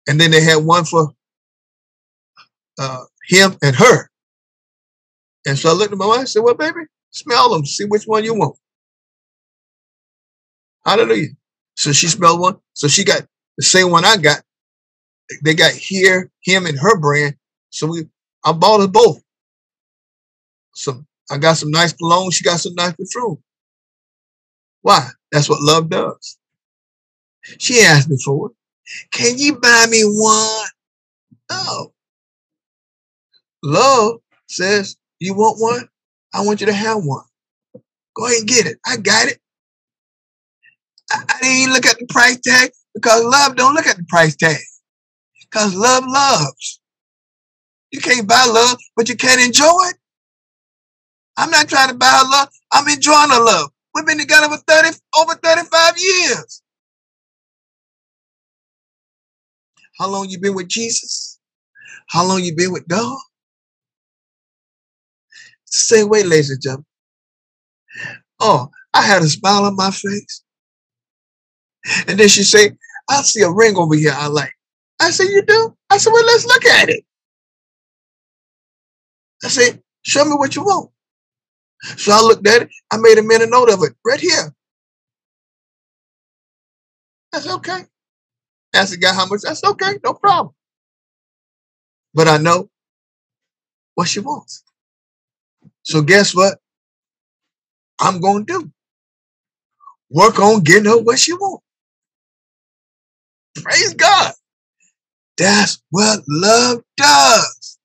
Speaker 1: And then they had one for uh, him and her. And so I looked at my wife and said, Well, baby, smell them, see which one you want. Hallelujah. So she smelled one. So she got the same one I got. They got here, him, and her brand. So we I bought us both. So I got some nice cologne. She got some nice perfume. Why? That's what love does. She asked me for it. Can you buy me one? No. Love says, You want one? I want you to have one. Go ahead and get it. I got it. I, I didn't even look at the price tag because love don't look at the price tag. Because love loves. You can't buy love, but you can't enjoy it. I'm not trying to buy love. I'm enjoying the love. We've been together for 30, over 35 years. How long you been with Jesus? How long you been with God? Same way, ladies and gentlemen. Oh, I had a smile on my face. And then she said, I see a ring over here I like. I said, You do? I said, Well, let's look at it. I said, Show me what you want. So I looked at it. I made a mental note of it right here. That's okay. Ask the guy how much. That's okay, no problem. But I know what she wants. So guess what? I'm going to do. Work on getting her what she wants. Praise God. That's what love does.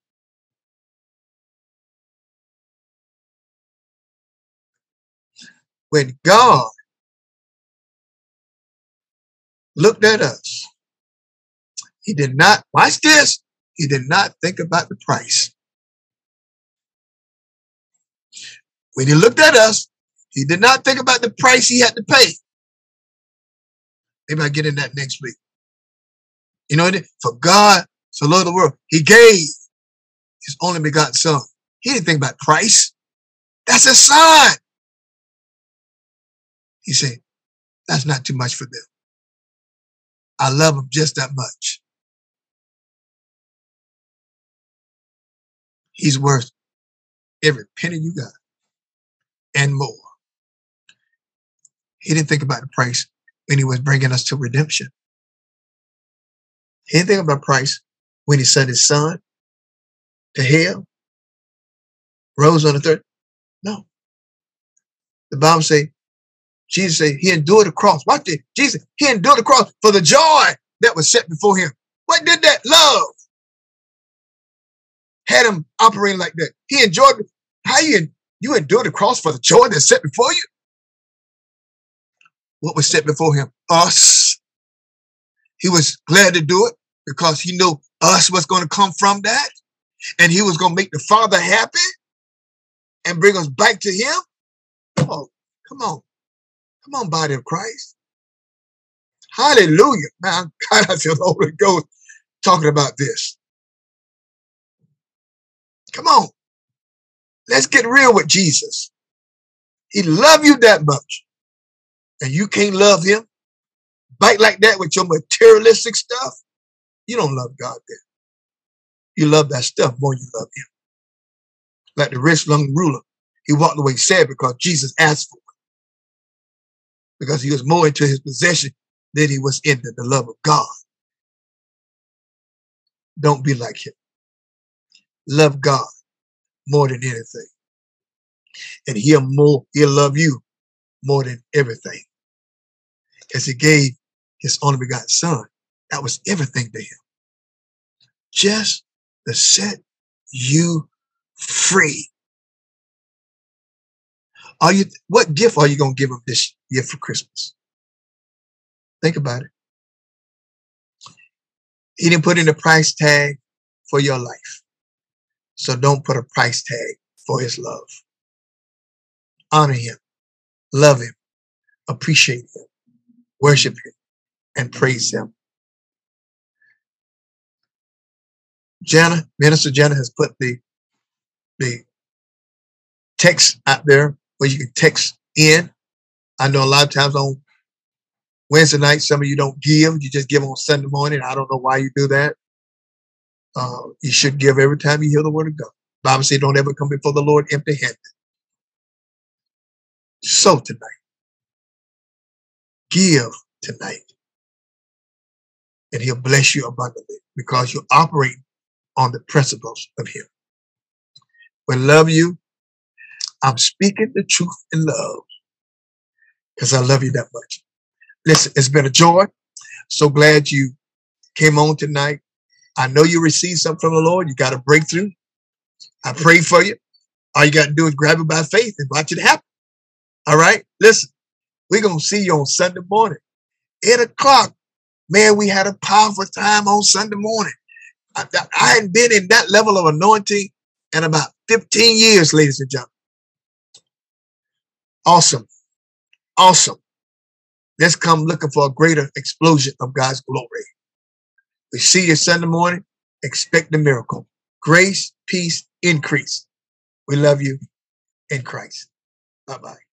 Speaker 1: When God looked at us he did not, watch this, he did not think about the price. When he looked at us, he did not think about the price he had to pay. Maybe I get in that next week. You know, for God so loved the world, he gave his only begotten son. He didn't think about price. That's a sign. He said, that's not too much for them. I love them just that much. He's worth every penny you got and more. He didn't think about the price when he was bringing us to redemption. He didn't think about price when he sent his son to hell, rose on the third. No. The Bible say, Jesus said he endured the cross. Watch it. Jesus, he endured the cross for the joy that was set before him. What did that? Love. Had him operating like that. He enjoyed how you you endured the cross for the joy that's set before you. What was set before him? Us. He was glad to do it because he knew us was going to come from that. And he was going to make the Father happy and bring us back to him. Oh, come on. Come on, body of Christ. Hallelujah. Man, (laughs) God, I feel the Holy Ghost talking about this. Come on. Let's get real with Jesus. He loved you that much. And you can't love him. Bite like that with your materialistic stuff. You don't love God then. You love that stuff more you love him. Like the rich young ruler, he walked away sad because Jesus asked for it. Because he was more into his possession than he was into the love of God. Don't be like him. Love God more than anything. And he'll more, he'll love you more than everything. As he gave his only begotten son, that was everything to him. Just to set you free. Are you what gift are you gonna give him this year for Christmas? Think about it. He didn't put in a price tag for your life. So don't put a price tag for his love. Honor him, love him, appreciate him, worship him, and praise him. Jana, Minister Jana has put the the text out there where you can text in. I know a lot of times on Wednesday night, some of you don't give. You just give on Sunday morning. I don't know why you do that. Uh, you should give every time you hear the word of God. Bible says, don't ever come before the Lord empty handed. So tonight, give tonight, and He'll bless you abundantly because you're operating on the principles of Him. We love you. I'm speaking the truth in love because I love you that much. Listen, it's been a joy. So glad you came on tonight. I know you received something from the Lord. You got a breakthrough. I pray for you. All you got to do is grab it by faith and watch it happen. All right? Listen, we're going to see you on Sunday morning. 8 o'clock. Man, we had a powerful time on Sunday morning. I, I hadn't been in that level of anointing in about 15 years, ladies and gentlemen. Awesome. Awesome. Let's come looking for a greater explosion of God's glory. We see you Sunday morning. Expect the miracle. Grace, peace, increase. We love you in Christ. Bye bye.